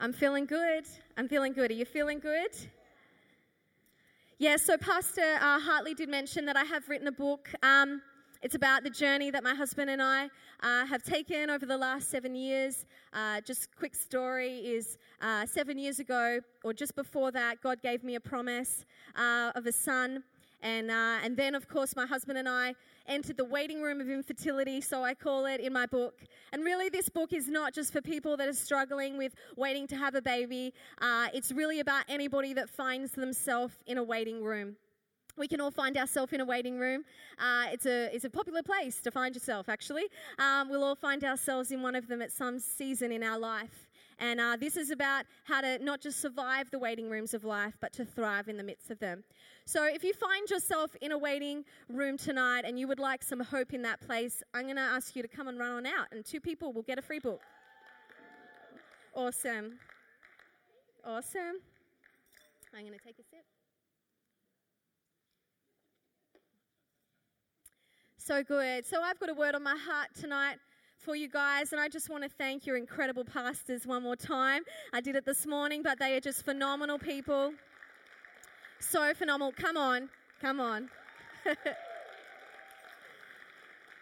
I'm feeling good. I'm feeling good. Are you feeling good? Yeah, so Pastor uh, Hartley did mention that I have written a book. Um, it's about the journey that my husband and I uh, have taken over the last seven years. Uh, just quick story is uh, seven years ago, or just before that, God gave me a promise uh, of a son. And, uh, and then, of course, my husband and I entered the waiting room of infertility, so I call it in my book. And really, this book is not just for people that are struggling with waiting to have a baby, uh, it's really about anybody that finds themselves in a waiting room. We can all find ourselves in a waiting room. Uh, it's, a, it's a popular place to find yourself, actually. Um, we'll all find ourselves in one of them at some season in our life. And uh, this is about how to not just survive the waiting rooms of life, but to thrive in the midst of them. So if you find yourself in a waiting room tonight and you would like some hope in that place, I'm going to ask you to come and run on out, and two people will get a free book. Awesome. Awesome. I'm going to take a sip. So good. So I've got a word on my heart tonight for you guys, and I just want to thank your incredible pastors one more time. I did it this morning, but they are just phenomenal people. So phenomenal. Come on, come on.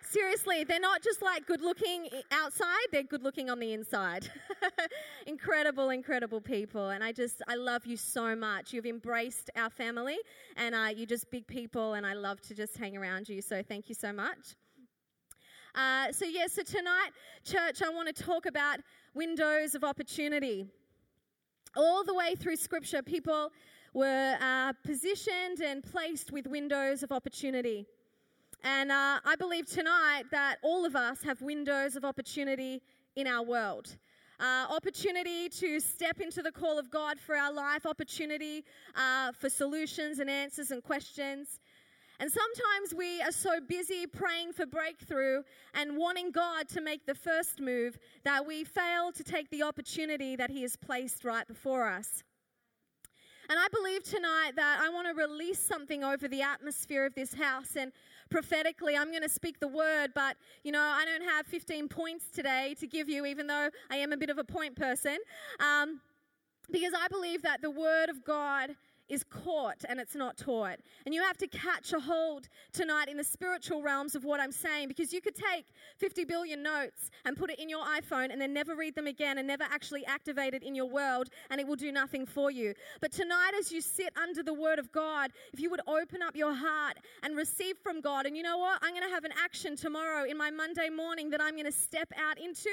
Seriously, they're not just like good looking outside, they're good looking on the inside. incredible, incredible people. And I just, I love you so much. You've embraced our family and uh, you're just big people, and I love to just hang around you. So thank you so much. Uh, so, yeah, so tonight, church, I want to talk about windows of opportunity. All the way through Scripture, people were uh, positioned and placed with windows of opportunity. And uh, I believe tonight that all of us have windows of opportunity in our world. Uh, opportunity to step into the call of God for our life, opportunity uh, for solutions and answers and questions. And sometimes we are so busy praying for breakthrough and wanting God to make the first move that we fail to take the opportunity that He has placed right before us. And I believe tonight that I want to release something over the atmosphere of this house. And prophetically, I'm going to speak the word, but you know, I don't have 15 points today to give you, even though I am a bit of a point person. Um, because I believe that the word of God is caught and it's not taught. And you have to catch a hold tonight in the spiritual realms of what I'm saying because you could take 50 billion notes and put it in your iPhone and then never read them again and never actually activate it in your world and it will do nothing for you. But tonight, as you sit under the Word of God, if you would open up your heart and receive from God, and you know what? I'm going to have an action tomorrow in my Monday morning that I'm going to step out into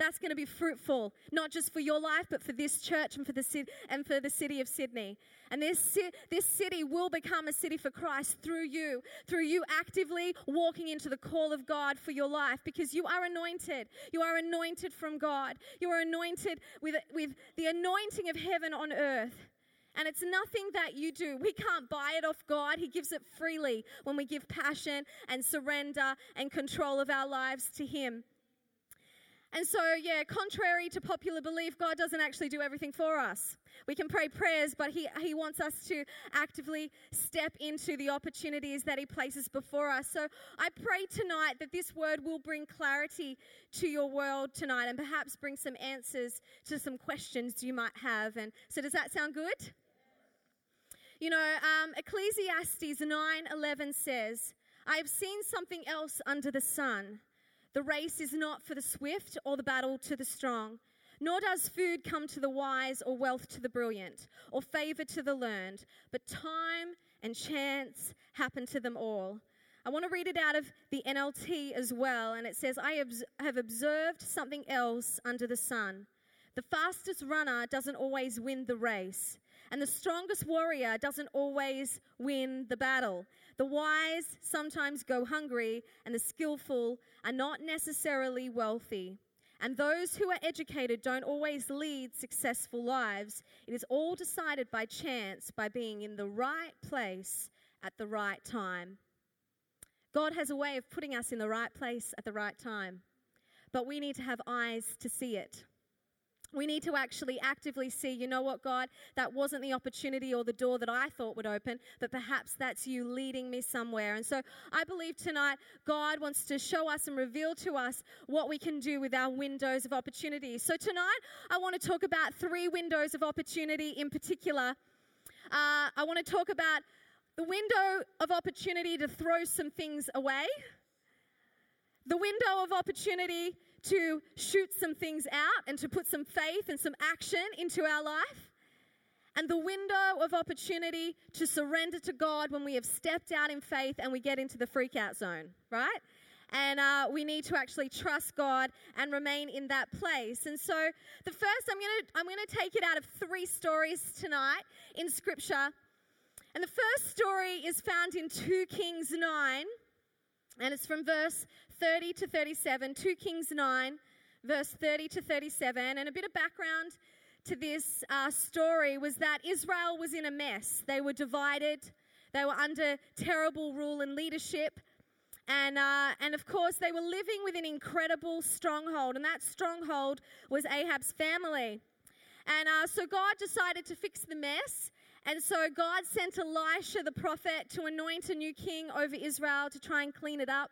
that's going to be fruitful, not just for your life, but for this church and for the city and for the city of Sydney. And this, this city will become a city for Christ through you, through you actively walking into the call of God for your life because you are anointed. You are anointed from God. You are anointed with, with the anointing of heaven on earth. And it's nothing that you do. We can't buy it off God. He gives it freely when we give passion and surrender and control of our lives to Him. And so, yeah, contrary to popular belief, God doesn't actually do everything for us. We can pray prayers, but he, he wants us to actively step into the opportunities that He places before us. So I pray tonight that this word will bring clarity to your world tonight and perhaps bring some answers to some questions you might have. And so, does that sound good? You know, um, Ecclesiastes 9 11 says, I have seen something else under the sun the race is not for the swift or the battle to the strong, nor does food come to the wise or wealth to the brilliant or favor to the learned, but time and chance happen to them all. I want to read it out of the NLT as well, and it says, I have observed something else under the sun. The fastest runner doesn't always win the race, and the strongest warrior doesn't always win the battle. The wise sometimes go hungry, and the skillful are not necessarily wealthy. And those who are educated don't always lead successful lives. It is all decided by chance, by being in the right place at the right time. God has a way of putting us in the right place at the right time, but we need to have eyes to see it. We need to actually actively see, you know what, God, that wasn't the opportunity or the door that I thought would open, but perhaps that's you leading me somewhere. And so I believe tonight God wants to show us and reveal to us what we can do with our windows of opportunity. So tonight I want to talk about three windows of opportunity in particular. Uh, I want to talk about the window of opportunity to throw some things away, the window of opportunity to shoot some things out and to put some faith and some action into our life. And the window of opportunity to surrender to God when we have stepped out in faith and we get into the freak out zone, right? And uh, we need to actually trust God and remain in that place. And so, the first, I'm going to I'm going to take it out of three stories tonight in Scripture. And the first story is found in 2 Kings 9, and it's from verse 30 to 37, 2 Kings 9, verse 30 to 37. And a bit of background to this uh, story was that Israel was in a mess. They were divided, they were under terrible rule and leadership. And, uh, and of course, they were living with an incredible stronghold, and that stronghold was Ahab's family. And uh, so God decided to fix the mess. And so God sent Elisha the prophet to anoint a new king over Israel to try and clean it up.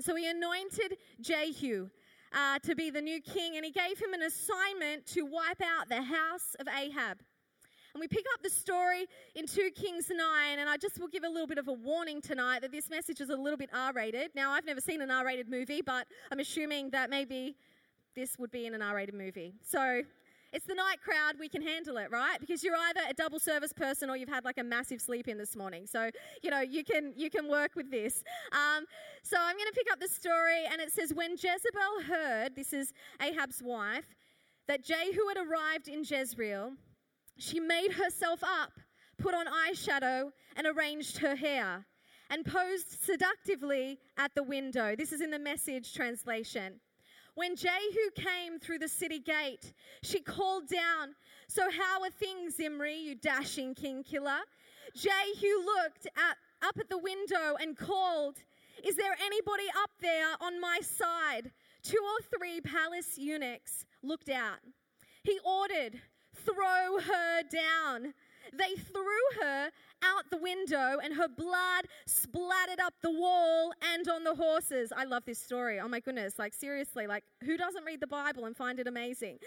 So he anointed Jehu uh, to be the new king, and he gave him an assignment to wipe out the house of Ahab. And we pick up the story in 2 Kings 9, and I just will give a little bit of a warning tonight that this message is a little bit R rated. Now, I've never seen an R rated movie, but I'm assuming that maybe this would be in an R rated movie. So it's the night crowd, we can handle it, right? Because you're either a double service person or you've had like a massive sleep in this morning. So, you know, you can you can work with this. Um, so I'm going to pick up the story, and it says, When Jezebel heard, this is Ahab's wife, that Jehu had arrived in Jezreel, she made herself up, put on eyeshadow, and arranged her hair, and posed seductively at the window. This is in the message translation. When Jehu came through the city gate, she called down, So how are things, Zimri, you dashing king killer? Jehu looked at, up at the window and called, Is there anybody up there on my side? Two or three palace eunuchs looked out. He ordered, Throw her down. They threw her out the window and her blood splattered up the wall and on the horses. I love this story. Oh my goodness. Like, seriously, like, who doesn't read the Bible and find it amazing?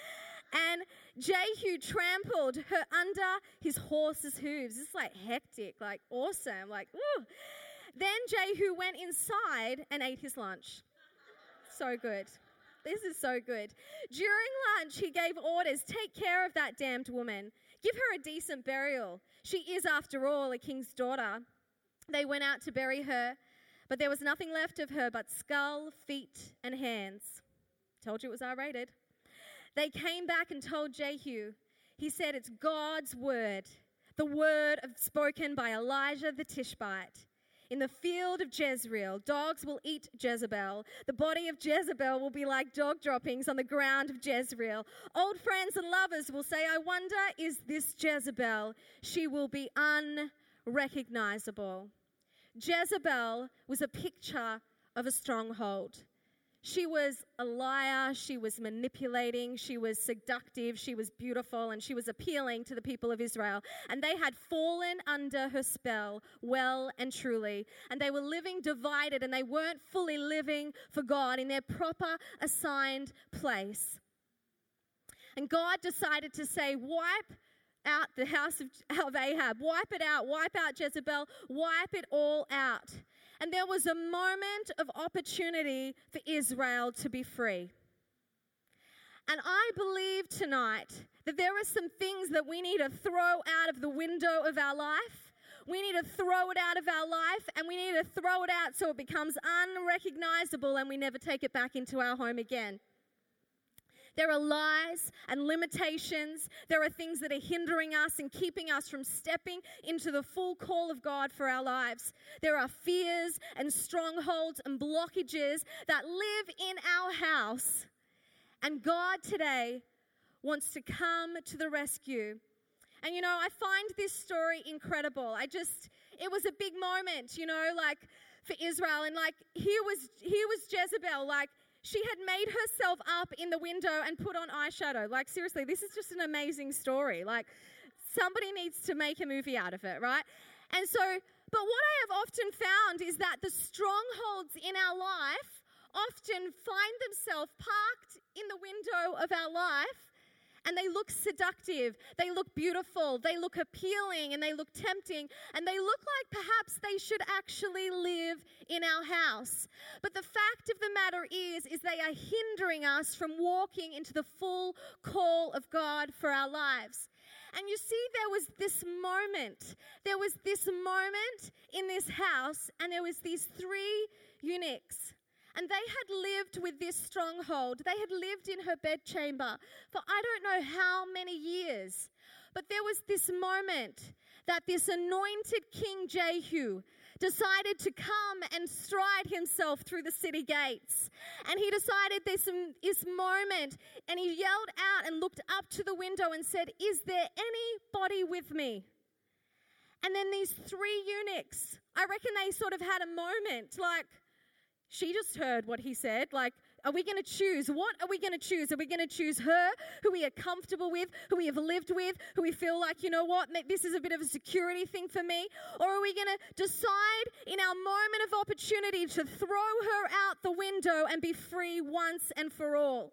And Jehu trampled her under his horse's hooves. It's like hectic, like awesome, like, ooh. Then Jehu went inside and ate his lunch. So good. This is so good. During lunch, he gave orders take care of that damned woman. Give her a decent burial. She is, after all, a king's daughter. They went out to bury her, but there was nothing left of her but skull, feet, and hands. Told you it was R rated. They came back and told Jehu. He said, It's God's word, the word spoken by Elijah the Tishbite. In the field of Jezreel, dogs will eat Jezebel. The body of Jezebel will be like dog droppings on the ground of Jezreel. Old friends and lovers will say, I wonder, is this Jezebel? She will be unrecognizable. Jezebel was a picture of a stronghold. She was a liar, she was manipulating, she was seductive, she was beautiful, and she was appealing to the people of Israel. And they had fallen under her spell well and truly. And they were living divided, and they weren't fully living for God in their proper assigned place. And God decided to say, Wipe out the house of, Ahab, wipe it out, wipe out Jezebel, wipe it all out. And there was a moment of opportunity for Israel to be free. And I believe tonight that there are some things that we need to throw out of the window of our life. We need to throw it out of our life and we need to throw it out so it becomes unrecognizable and we never take it back into our home again. There are lies and limitations. There are things that are hindering us and keeping us from stepping into the full call of God for our lives. There are fears and strongholds and blockages that live in our house. And God today wants to come to the rescue. And you know, I find this story incredible. I just, it was a big moment, you know, like for Israel. And like, here was, here was Jezebel, like, she had made herself up in the window and put on eyeshadow. Like, seriously, this is just an amazing story. Like, somebody needs to make a movie out of it, right? And so, but what I have often found is that the strongholds in our life often find themselves parked in the window of our life and they look seductive, they look beautiful, they look appealing, and they look tempting, and they look like perhaps they should actually live in our house. But the fact of the matter is is they are hindering us from walking into the full call of God for our lives. And you see, there was this moment. There was this moment in this house, and there was these three eunuchs and they had lived with this stronghold. They had lived in her bedchamber for I don't know how many years. But there was this moment that this anointed King Jehu decided to come and stride himself through the city gates. And he decided this, this moment, and he yelled out and looked up to the window and said, Is there anybody with me? And then these three eunuchs, I reckon they sort of had a moment like, she just heard what he said. Like, are we going to choose? What are we going to choose? Are we going to choose her, who we are comfortable with, who we have lived with, who we feel like, you know what, this is a bit of a security thing for me? Or are we going to decide in our moment of opportunity to throw her out the window and be free once and for all?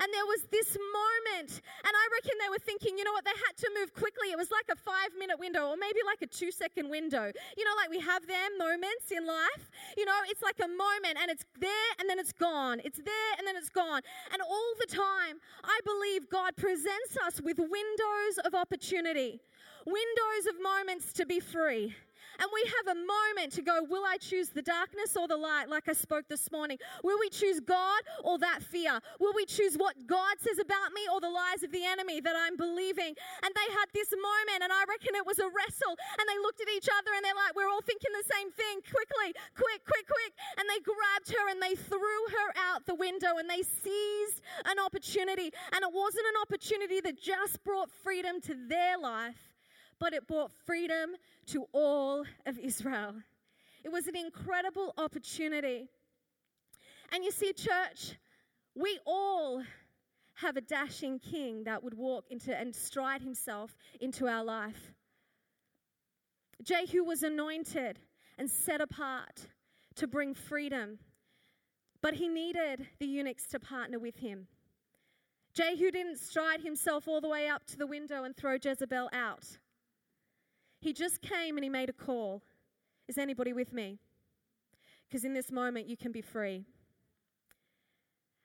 And there was this moment, and I reckon they were thinking, you know what, they had to move quickly. It was like a five minute window, or maybe like a two second window. You know, like we have them moments in life. You know, it's like a moment, and it's there, and then it's gone. It's there, and then it's gone. And all the time, I believe God presents us with windows of opportunity, windows of moments to be free. And we have a moment to go, will I choose the darkness or the light, like I spoke this morning? Will we choose God or that fear? Will we choose what God says about me or the lies of the enemy that I'm believing? And they had this moment, and I reckon it was a wrestle. And they looked at each other and they're like, we're all thinking the same thing. Quickly, quick, quick, quick. And they grabbed her and they threw her out the window and they seized an opportunity. And it wasn't an opportunity that just brought freedom to their life but it brought freedom to all of Israel. It was an incredible opportunity. And you see, church, we all have a dashing king that would walk into and stride himself into our life. Jehu was anointed and set apart to bring freedom, but he needed the eunuchs to partner with him. Jehu didn't stride himself all the way up to the window and throw Jezebel out. He just came and he made a call. Is anybody with me? Because in this moment, you can be free.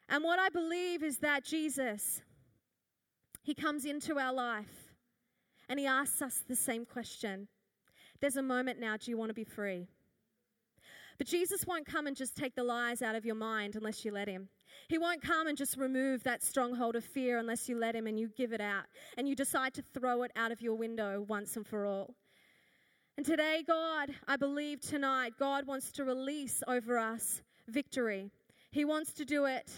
And what I believe is that Jesus, he comes into our life and he asks us the same question. There's a moment now, do you want to be free? But Jesus won't come and just take the lies out of your mind unless you let him. He won't come and just remove that stronghold of fear unless you let him and you give it out and you decide to throw it out of your window once and for all. And today, God, I believe tonight, God wants to release over us victory. He wants to do it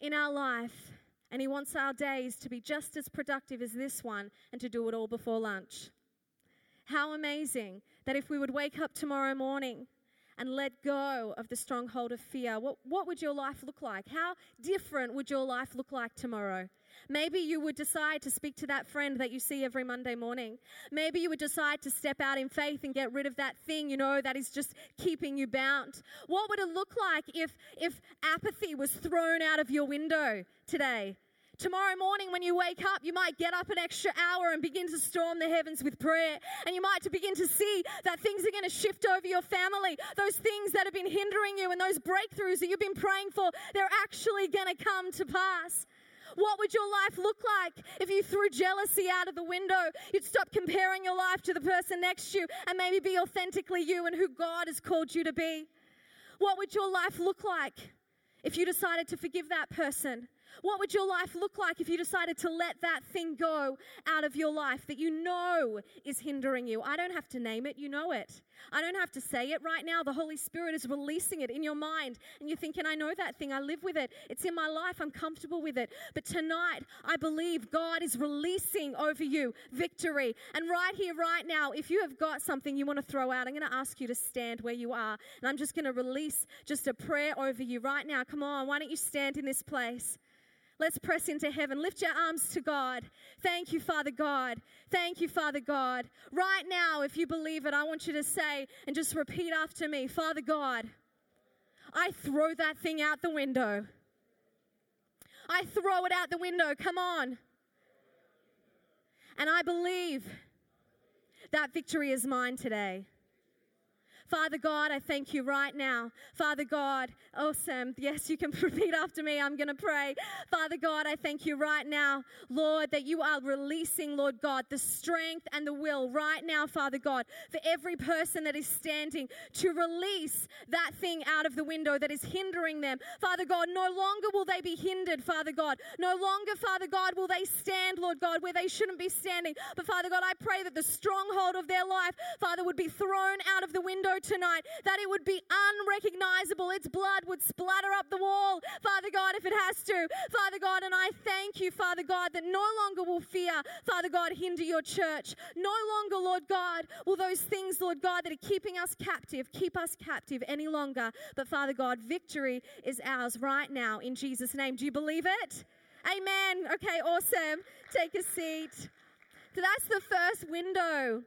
in our life, and He wants our days to be just as productive as this one and to do it all before lunch. How amazing that if we would wake up tomorrow morning and let go of the stronghold of fear, what, what would your life look like? How different would your life look like tomorrow? Maybe you would decide to speak to that friend that you see every Monday morning. Maybe you would decide to step out in faith and get rid of that thing, you know, that is just keeping you bound. What would it look like if, if apathy was thrown out of your window today? Tomorrow morning, when you wake up, you might get up an extra hour and begin to storm the heavens with prayer. And you might to begin to see that things are going to shift over your family. Those things that have been hindering you and those breakthroughs that you've been praying for, they're actually going to come to pass. What would your life look like if you threw jealousy out of the window? You'd stop comparing your life to the person next to you and maybe be authentically you and who God has called you to be. What would your life look like if you decided to forgive that person? What would your life look like if you decided to let that thing go out of your life that you know is hindering you? I don't have to name it, you know it. I don't have to say it right now. The Holy Spirit is releasing it in your mind, and you're thinking, I know that thing, I live with it, it's in my life, I'm comfortable with it. But tonight, I believe God is releasing over you victory. And right here, right now, if you have got something you want to throw out, I'm going to ask you to stand where you are, and I'm just going to release just a prayer over you right now. Come on, why don't you stand in this place? Let's press into heaven. Lift your arms to God. Thank you, Father God. Thank you, Father God. Right now, if you believe it, I want you to say and just repeat after me Father God, I throw that thing out the window. I throw it out the window. Come on. And I believe that victory is mine today. Father God, I thank you right now. Father God, oh, awesome. Yes, you can repeat after me. I'm going to pray. Father God, I thank you right now, Lord, that you are releasing, Lord God, the strength and the will right now, Father God, for every person that is standing to release that thing out of the window that is hindering them. Father God, no longer will they be hindered, Father God. No longer, Father God, will they stand, Lord God, where they shouldn't be standing. But Father God, I pray that the stronghold of their life, Father, would be thrown out of the window tonight, that it would be unrecognizable. Its blood would splatter up the wall, Father God, if it has to. Father God, and I thank you, Father God, that no longer will fear, Father God, hinder your church. No longer, Lord God, will those things, Lord God, that are keeping us captive, keep us captive any longer. But Father God, victory is ours right now in Jesus' name. Do you believe it? Amen. Okay, awesome. Take a seat. So that's the first window.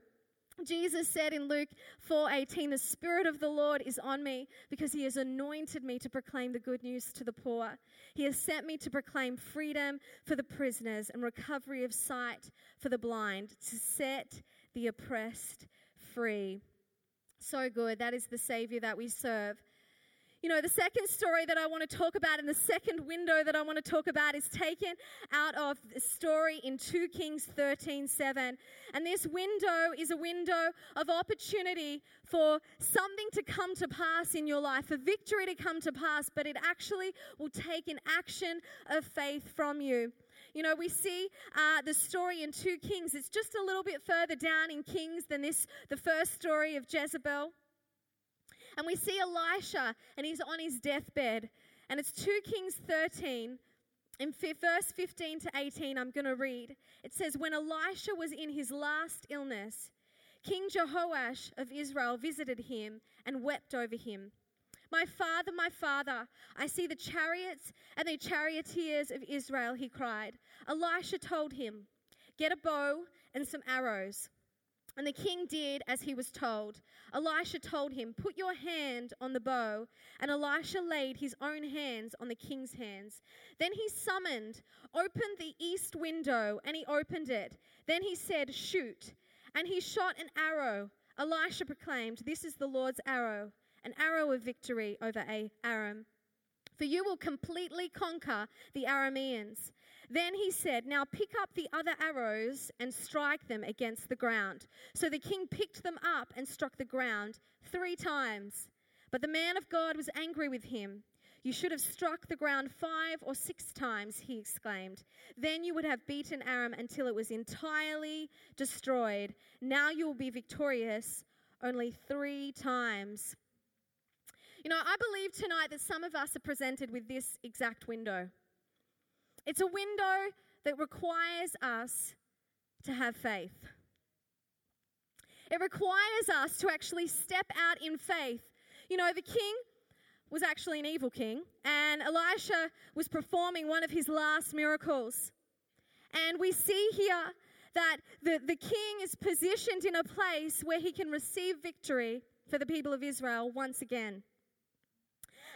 Jesus said in Luke 4:18, "The spirit of the Lord is on me because he has anointed me to proclaim the good news to the poor. He has sent me to proclaim freedom for the prisoners and recovery of sight for the blind, to set the oppressed free." So good. That is the savior that we serve. You know, the second story that I want to talk about and the second window that I want to talk about is taken out of the story in 2 Kings 13 7. And this window is a window of opportunity for something to come to pass in your life, for victory to come to pass, but it actually will take an action of faith from you. You know, we see uh, the story in 2 Kings. It's just a little bit further down in Kings than this, the first story of Jezebel. And we see Elisha, and he's on his deathbed. And it's 2 Kings 13. In verse 15 to 18, I'm going to read. It says, When Elisha was in his last illness, King Jehoash of Israel visited him and wept over him. My father, my father, I see the chariots and the charioteers of Israel, he cried. Elisha told him, Get a bow and some arrows. And the king did as he was told. Elisha told him, Put your hand on the bow. And Elisha laid his own hands on the king's hands. Then he summoned, opened the east window, and he opened it. Then he said, Shoot. And he shot an arrow. Elisha proclaimed, This is the Lord's arrow, an arrow of victory over Aram. For you will completely conquer the Arameans. Then he said, Now pick up the other arrows and strike them against the ground. So the king picked them up and struck the ground three times. But the man of God was angry with him. You should have struck the ground five or six times, he exclaimed. Then you would have beaten Aram until it was entirely destroyed. Now you will be victorious only three times. You know, I believe tonight that some of us are presented with this exact window. It's a window that requires us to have faith. It requires us to actually step out in faith. You know, the king was actually an evil king, and Elisha was performing one of his last miracles. And we see here that the, the king is positioned in a place where he can receive victory for the people of Israel once again.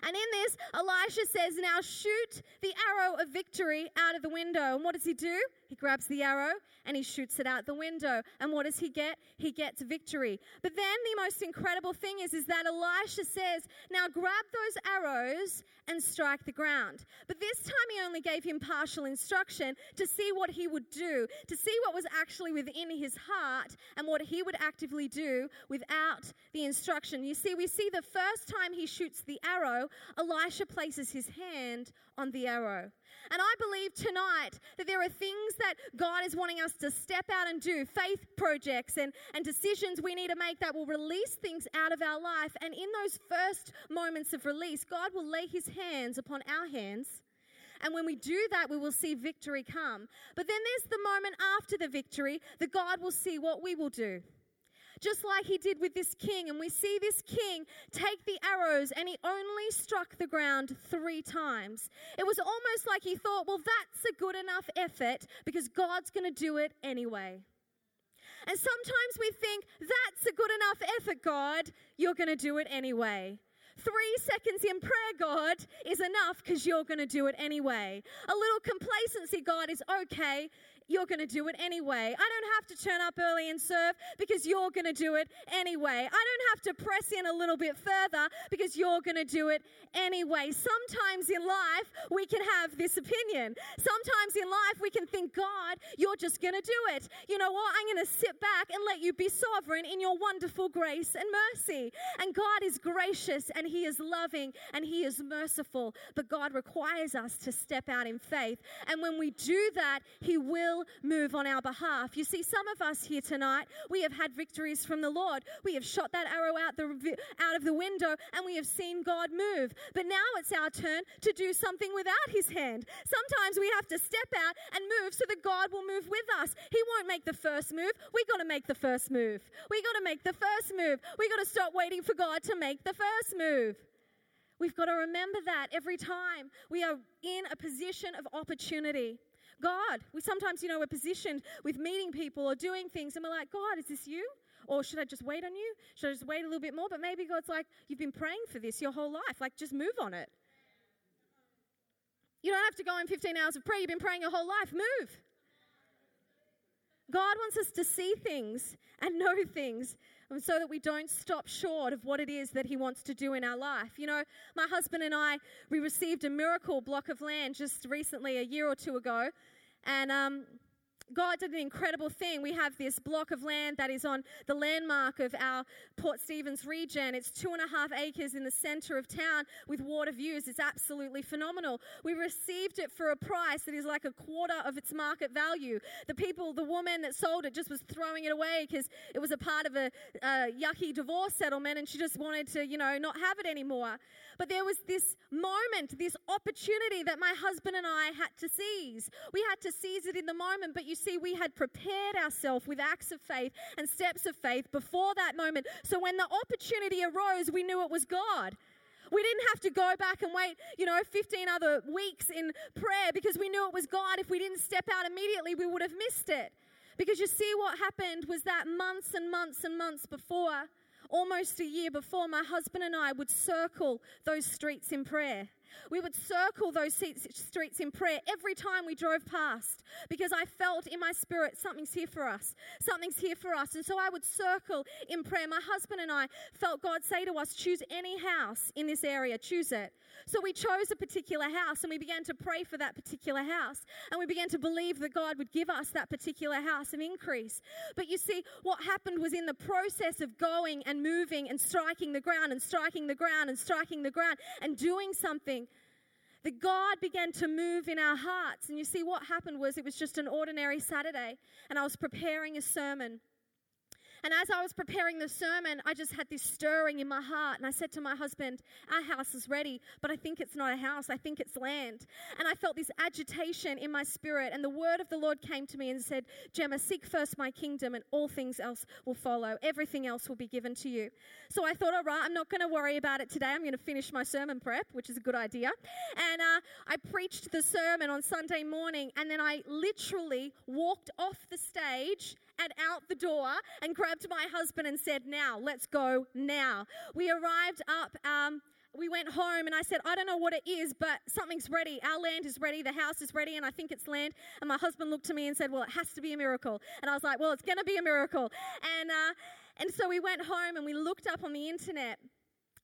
And in this, Elisha says, Now shoot the arrow of victory out of the window. And what does he do? He grabs the arrow and he shoots it out the window. And what does he get? He gets victory. But then the most incredible thing is, is that Elisha says, Now grab those arrows and strike the ground. But this time he only gave him partial instruction to see what he would do, to see what was actually within his heart and what he would actively do without the instruction. You see, we see the first time he shoots the arrow, Elisha places his hand on the arrow. And I believe tonight that there are things that God is wanting us to step out and do, faith projects and, and decisions we need to make that will release things out of our life. And in those first moments of release, God will lay his hands upon our hands. And when we do that, we will see victory come. But then there's the moment after the victory that God will see what we will do just like he did with this king. And we see this king take the arrows and he only struck the ground three times. It was almost like he thought, well, that's a good enough effort because God's going to do it anyway. And sometimes we think, that's a good enough effort, God, you're going to do it anyway. Three seconds in prayer, God, is enough because you're going to do it anyway. A little complacency, God, is okay you're going to do it anyway. I don't have to turn up early and serve because you're going to do it anyway. I don't have to press in a little bit further because you're going to do it anyway. Sometimes in life, we can have this opinion. Sometimes in life, we can think, God, you're just going to do it. You know what? I'm going to sit back and let you be sovereign in your wonderful grace and mercy. And God is gracious and He is loving and He is merciful. But God requires us to step out in faith. And when we do that, He will will move on our behalf. You see, some of us here tonight, we have had victories from the Lord. We have shot that arrow out, the, out of the window and we have seen God move. But now it's our turn to do something without His hand. Sometimes we have to step out and move so that God will move with us. He won't make the first move. We got to make the first move. We got to make the first move. We got to stop waiting for God to make the first move. We've got to remember that every time we are in a position of opportunity. God. We sometimes, you know, we're positioned with meeting people or doing things and we're like, God, is this you? Or should I just wait on you? Should I just wait a little bit more? But maybe God's like, you've been praying for this your whole life. Like, just move on it. You don't have to go in 15 hours of prayer. You've been praying your whole life. Move. God wants us to see things and know things so that we don't stop short of what it is that He wants to do in our life. You know, my husband and I, we received a miracle block of land just recently, a year or two ago. And um, God did an incredible thing. We have this block of land that is on the landmark of our Port Stephens region. It's two and a half acres in the center of town with water views. It's absolutely phenomenal. We received it for a price that is like a quarter of its market value. The people, the woman that sold it just was throwing it away because it was a part of a, a yucky divorce settlement and she just wanted to, you know, not have it anymore. But there was this moment, this opportunity that my husband and I had to seize. We had to seize it in the moment, but you see, we had prepared ourselves with acts of faith and steps of faith before that moment. So when the opportunity arose, we knew it was God. We didn't have to go back and wait, you know, 15 other weeks in prayer because we knew it was God. If we didn't step out immediately, we would have missed it. Because you see, what happened was that months and months and months before, almost a year before, my husband and I would circle those streets in prayer. We would circle those streets in prayer every time we drove past because I felt in my spirit something's here for us. Something's here for us. And so I would circle in prayer. My husband and I felt God say to us, choose any house in this area, choose it. So we chose a particular house and we began to pray for that particular house. And we began to believe that God would give us that particular house of increase. But you see, what happened was in the process of going and moving and striking the ground and striking the ground and striking the ground and doing something, that God began to move in our hearts. And you see, what happened was it was just an ordinary Saturday, and I was preparing a sermon. And as I was preparing the sermon, I just had this stirring in my heart. And I said to my husband, Our house is ready, but I think it's not a house, I think it's land. And I felt this agitation in my spirit. And the word of the Lord came to me and said, Gemma, seek first my kingdom, and all things else will follow. Everything else will be given to you. So I thought, All right, I'm not going to worry about it today. I'm going to finish my sermon prep, which is a good idea. And uh, I preached the sermon on Sunday morning, and then I literally walked off the stage and out the door and grabbed my husband and said, Now, let's go now. We arrived up. Um, we went home and I said, I don't know what it is, but something's ready. Our land is ready. The house is ready, and I think it's land. And my husband looked to me and said, Well, it has to be a miracle. And I was like, Well, it's going to be a miracle. And, uh, and so we went home and we looked up on the internet.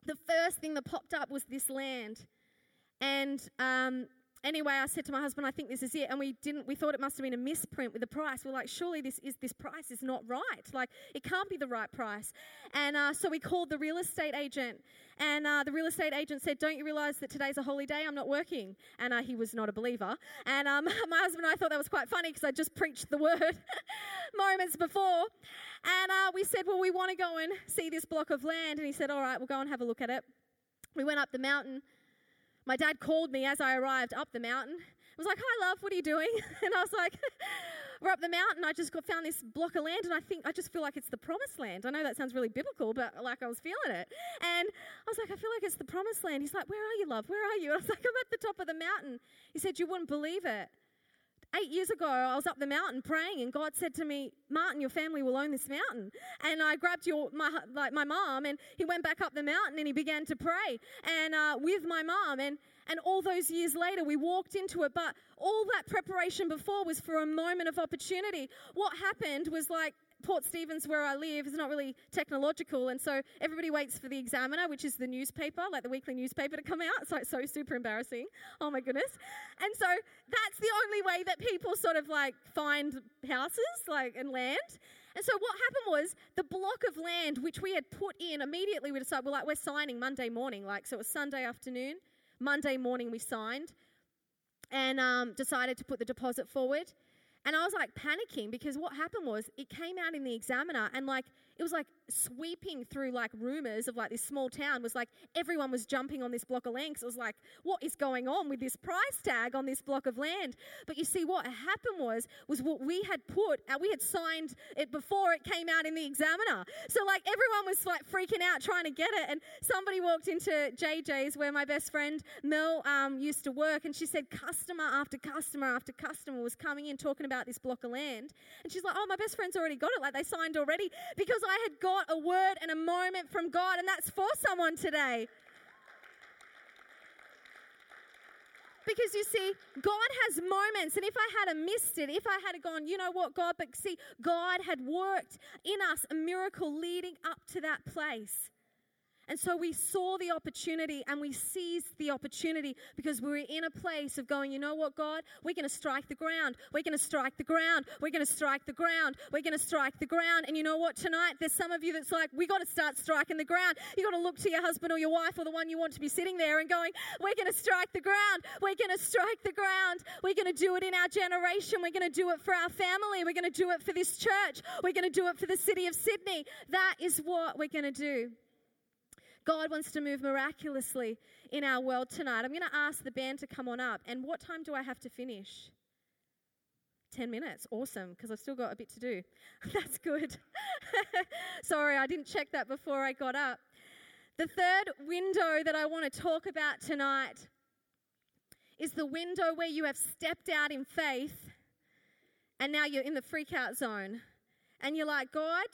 The first thing that popped up was this land. And um, anyway, I said to my husband, I think this is it. And we didn't, we thought it must have been a misprint with the price. We're like, surely this is, this price is not right. Like, it can't be the right price. And uh, so we called the real estate agent. And uh, the real estate agent said, Don't you realize that today's a holy day? I'm not working. And uh, he was not a believer. And um, my husband and I thought that was quite funny because I just preached the word moments before. And uh, we said, Well, we want to go and see this block of land. And he said, All right, we'll go and have a look at it. We went up the mountain my dad called me as I arrived up the mountain. I was like, Hi, love, what are you doing? And I was like, We're up the mountain. I just got found this block of land, and I think I just feel like it's the promised land. I know that sounds really biblical, but like I was feeling it. And I was like, I feel like it's the promised land. He's like, Where are you, love? Where are you? And I was like, I'm at the top of the mountain. He said, You wouldn't believe it eight years ago, I was up the mountain praying, and God said to me, "Martin, your family will own this mountain." And I grabbed your my like my mom, and he went back up the mountain and he began to pray, and uh, with my mom, and and all those years later, we walked into it. But all that preparation before was for a moment of opportunity. What happened was like Port Stephens, where I live, is not really technological, and so everybody waits for the Examiner, which is the newspaper, like the weekly newspaper, to come out. So It's so super embarrassing. Oh my goodness! And so that's the only way that people sort of like find houses, like and land. And so what happened was the block of land which we had put in immediately we decided well like we're signing Monday morning, like so it was Sunday afternoon. Monday morning we signed and um, decided to put the deposit forward. And I was like panicking because what happened was it came out in the examiner and like it was like sweeping through like rumors of like this small town was like everyone was jumping on this block of land. it was like, what is going on with this price tag on this block of land? But you see, what happened was was what we had put, uh, we had signed it before it came out in the examiner. So like everyone was like freaking out trying to get it. And somebody walked into JJ's where my best friend Mel um, used to work, and she said customer after customer after customer was coming in talking about this block of land. And she's like, oh, my best friend's already got it. Like they signed already because I had got a word and a moment from God, and that's for someone today. Because you see, God has moments, and if I had missed it, if I had gone, you know what, God, but see, God had worked in us a miracle leading up to that place. And so we saw the opportunity and we seized the opportunity because we were in a place of going, you know what, God? We're going to strike the ground. We're going to strike the ground. We're going to strike the ground. We're going to strike the ground. And you know what? Tonight, there's some of you that's like, we got to start striking the ground. You got to look to your husband or your wife or the one you want to be sitting there and going, we're going to strike the ground. We're going to strike the ground. We're going to do it in our generation. We're going to do it for our family. We're going to do it for this church. We're going to do it for the city of Sydney. That is what we're going to do. God wants to move miraculously in our world tonight. I'm going to ask the band to come on up. And what time do I have to finish? 10 minutes. Awesome, because I've still got a bit to do. That's good. Sorry, I didn't check that before I got up. The third window that I want to talk about tonight is the window where you have stepped out in faith and now you're in the freak out zone. And you're like, God,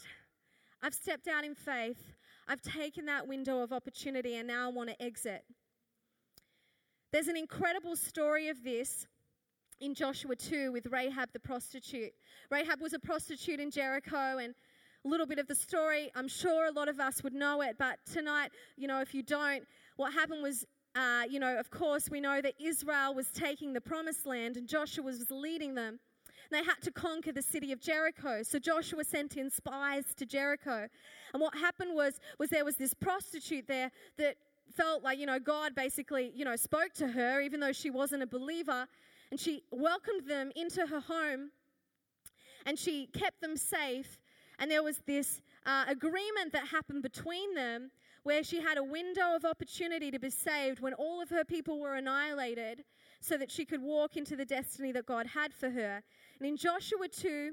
I've stepped out in faith. I've taken that window of opportunity and now I want to exit. There's an incredible story of this in Joshua 2 with Rahab the prostitute. Rahab was a prostitute in Jericho and a little bit of the story, I'm sure a lot of us would know it, but tonight, you know, if you don't, what happened was uh, you know, of course, we know that Israel was taking the promised land and Joshua was leading them. They had to conquer the city of Jericho. So Joshua sent in spies to Jericho. And what happened was, was there was this prostitute there that felt like, you know, God basically, you know, spoke to her, even though she wasn't a believer. And she welcomed them into her home and she kept them safe. And there was this uh, agreement that happened between them where she had a window of opportunity to be saved when all of her people were annihilated so that she could walk into the destiny that God had for her. And in Joshua 2,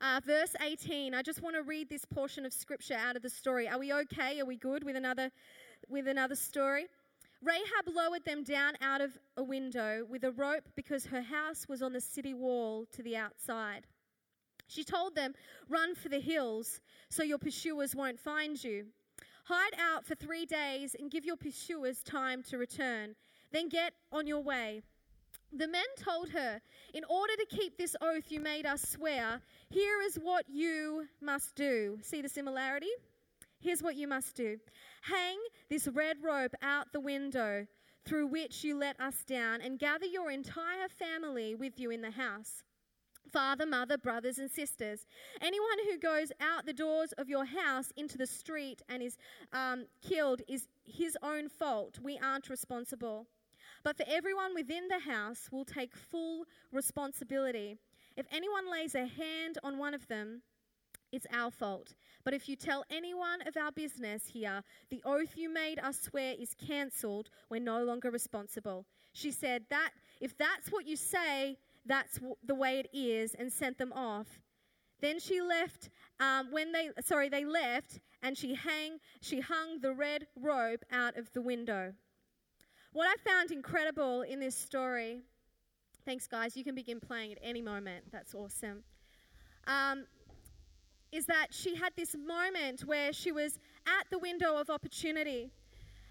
uh, verse 18, I just want to read this portion of scripture out of the story. Are we okay? Are we good with another, with another story? Rahab lowered them down out of a window with a rope because her house was on the city wall to the outside. She told them, Run for the hills so your pursuers won't find you. Hide out for three days and give your pursuers time to return. Then get on your way. The men told her, In order to keep this oath you made us swear, here is what you must do. See the similarity? Here's what you must do hang this red rope out the window. through which you let us down, and gather your entire family with you in the house father, mother, brothers, and sisters. Anyone who goes out the doors of your house into the street and is um, killed is his own fault. We aren't responsible. But for everyone within the house will take full responsibility. If anyone lays a hand on one of them, it's our fault. But if you tell anyone of our business here, the oath you made us swear is cancelled, we're no longer responsible. She said, That if that's what you say, that's the way it is, and sent them off. Then she left, um, when they, sorry, they left, and she hang, she hung the red robe out of the window. What I found incredible in this story, thanks guys, you can begin playing at any moment. That's awesome. Um, is that she had this moment where she was at the window of opportunity.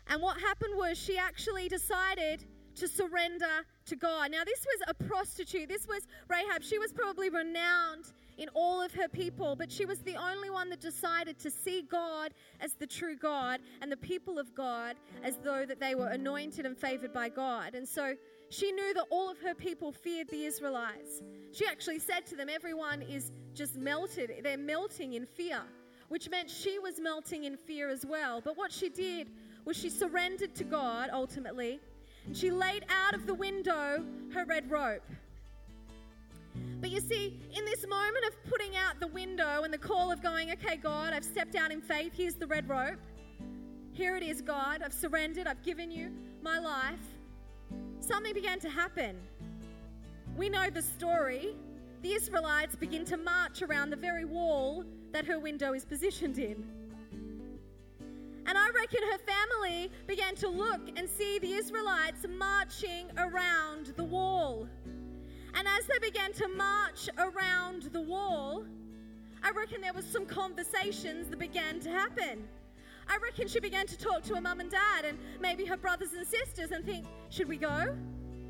And what happened was she actually decided to surrender to God. Now, this was a prostitute. This was Rahab. She was probably renowned in all of her people, but she was the only one that decided to see God as the true God and the people of God as though that they were anointed and favored by God. And so she knew that all of her people feared the Israelites. She actually said to them, Everyone is just melted. They're melting in fear, which meant she was melting in fear as well. But what she did was she surrendered to God ultimately she laid out of the window her red rope. But you see, in this moment of putting out the window and the call of going, okay, God, I've stepped out in faith, here's the red rope. Here it is, God, I've surrendered, I've given you my life. Something began to happen. We know the story. The Israelites begin to march around the very wall that her window is positioned in. And I reckon her family began to look and see the Israelites marching around the wall. And as they began to march around the wall, I reckon there was some conversations that began to happen. I reckon she began to talk to her mum and dad and maybe her brothers and sisters and think, should we go?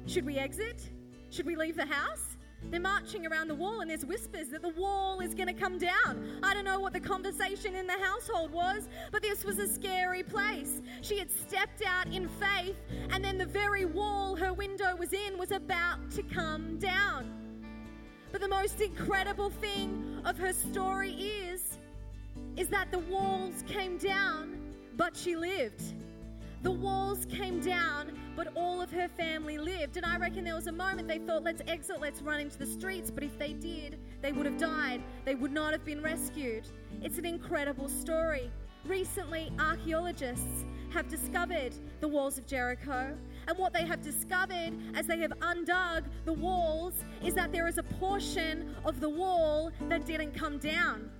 Should we exit? Should we leave the house? They're marching around the wall, and there's whispers that the wall is going to come down. I don't know what the conversation in the household was, but this was a scary place. She had stepped out in faith, and then the very wall her window was in was about to come down. But the most incredible thing of her story is is that the walls came down, but she lived. The walls came down, but all of her family lived. And I reckon there was a moment they thought, let's exit, let's run into the streets. But if they did, they would have died. They would not have been rescued. It's an incredible story. Recently, archaeologists have discovered the walls of Jericho. And what they have discovered as they have undug the walls is that there is a portion of the wall that didn't come down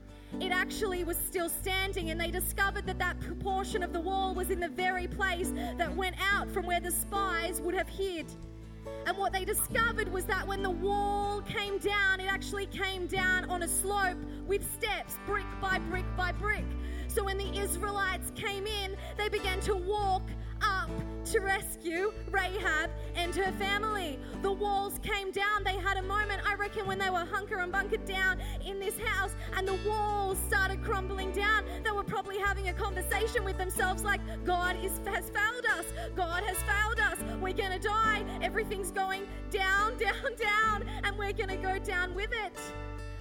it actually was still standing, and they discovered that that proportion of the wall was in the very place that went out from where the spies would have hid. And what they discovered was that when the wall came down, it actually came down on a slope with steps, brick by brick by brick. So when the Israelites came in, they began to walk up to rescue Rahab and her family. The walls came down. They had a moment, I reckon, when they were hunker and bunkered down in this house and the walls started crumbling down. They were probably having a conversation with themselves like, God is, has failed us. God has failed us. We're going to die. Everything's going down, down, down, and we're going to go down with it.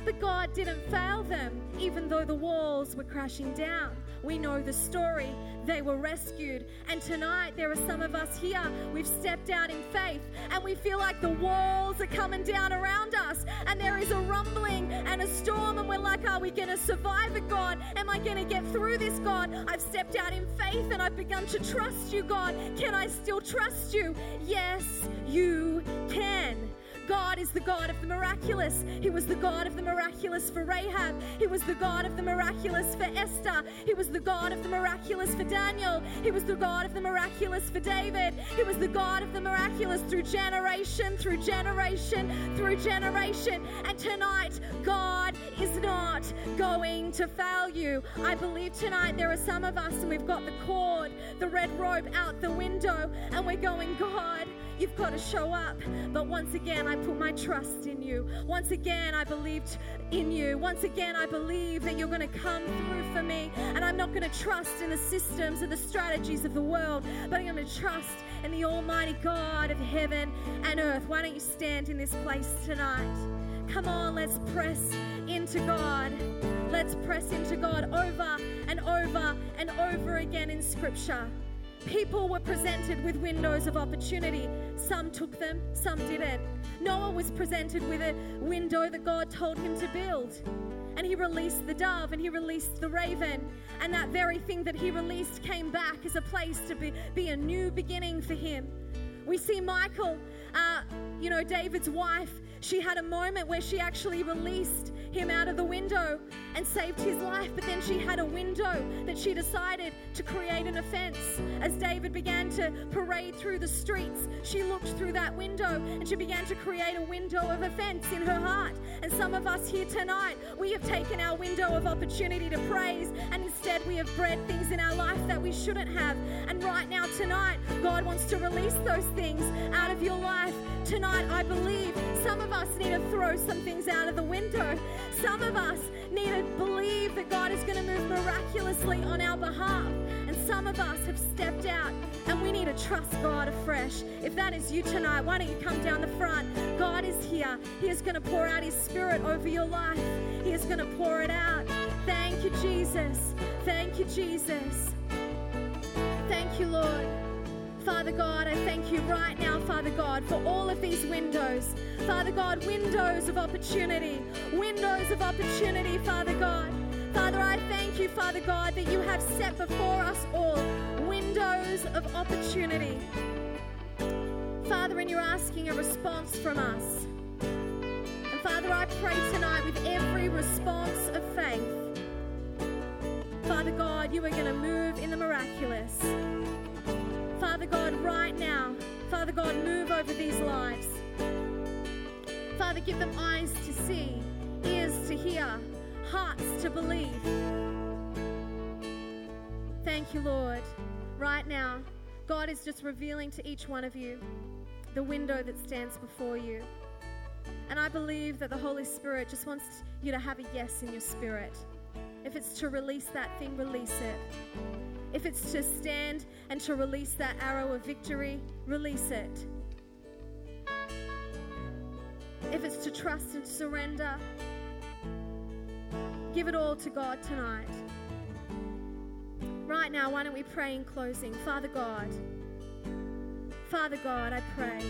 But God didn't fail them, even though the walls were crashing down. We know the story. They were rescued. And tonight, there are some of us here. We've stepped out in faith and we feel like the walls are coming down around us. And there is a rumbling and a storm. And we're like, are we going to survive it, God? Am I going to get through this, God? I've stepped out in faith and I've begun to trust you, God. Can I still trust you? Yes, you can. God is the God of the miraculous. He was the God of the miraculous for Rahab. He was the God of the miraculous for Esther. He was the God of the miraculous for Daniel. He was the God of the miraculous for David. He was the God of the miraculous through generation, through generation, through generation. And tonight, God is not going to fail you. I believe tonight there are some of us and we've got the cord, the red rope out the window, and we're going, God, You've got to show up. But once again, I put my trust in you. Once again, I believed in you. Once again, I believe that you're going to come through for me. And I'm not going to trust in the systems and the strategies of the world, but I'm going to trust in the Almighty God of heaven and earth. Why don't you stand in this place tonight? Come on, let's press into God. Let's press into God over and over and over again in Scripture. People were presented with windows of opportunity. Some took them, some didn't. Noah was presented with a window that God told him to build. And he released the dove and he released the raven. And that very thing that he released came back as a place to be, be a new beginning for him. We see Michal, uh, you know, David's wife, she had a moment where she actually released him out of the window and saved his life, but then she had a window that she decided to create an offense. As David began to parade through the streets, she looked through that window and she began to create a window of offense in her heart. And some of us here tonight, we have taken our window of opportunity to praise, and instead we have bred things in our life that we shouldn't have. And right now, tonight, God wants to release those things out of your life. Tonight, I believe some of us need to throw some things out of the window. Some of us need to believe that God is going to move miraculously on our behalf. And some of us have stepped out and we need to trust God afresh. If that is you tonight, why don't you come down the front? God is here. He is going to pour out His Spirit over your life, He is going to pour it out. Thank you, Jesus. Thank you, Jesus. Thank you, Lord. Father God, I thank you right now, Father God, for all of these windows. Father God, windows of opportunity, windows of opportunity, Father God. Father, I thank you, Father God, that you have set before us all windows of opportunity. Father, and you're asking a response from us. And Father, I pray tonight with every response of faith. Father God, you are going to move in the miraculous. Father God, right now, Father God, move over these lives. Father, give them eyes to see, ears to hear, hearts to believe. Thank you, Lord. Right now, God is just revealing to each one of you the window that stands before you. And I believe that the Holy Spirit just wants you to have a yes in your spirit. If it's to release that thing, release it. If it's to stand and to release that arrow of victory, release it. If it's to trust and surrender, give it all to God tonight. Right now, why don't we pray in closing? Father God, Father God, I pray.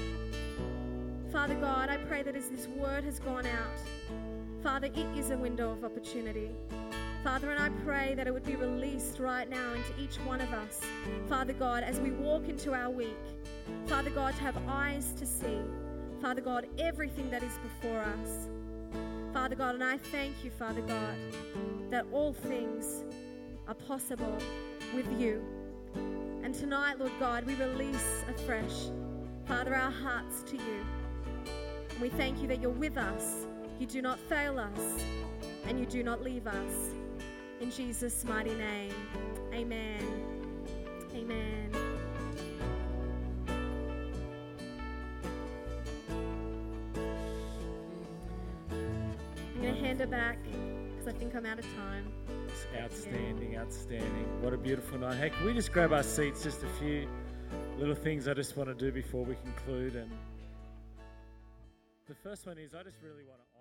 Father God, I pray that as this word has gone out, Father, it is a window of opportunity. Father, and I pray that it would be released right now into each one of us. Father God, as we walk into our week, Father God, to have eyes to see. Father God, everything that is before us. Father God, and I thank you, Father God, that all things are possible with you. And tonight, Lord God, we release afresh, Father, our hearts to you. And we thank you that you're with us. You do not fail us, and you do not leave us. In Jesus' mighty name, amen. Amen. I'm going to hand it back because I think I'm out of time. Outstanding, outstanding. What a beautiful night. Hey, can we just grab our seats? Just a few little things I just want to do before we conclude. And the first one is I just really want to.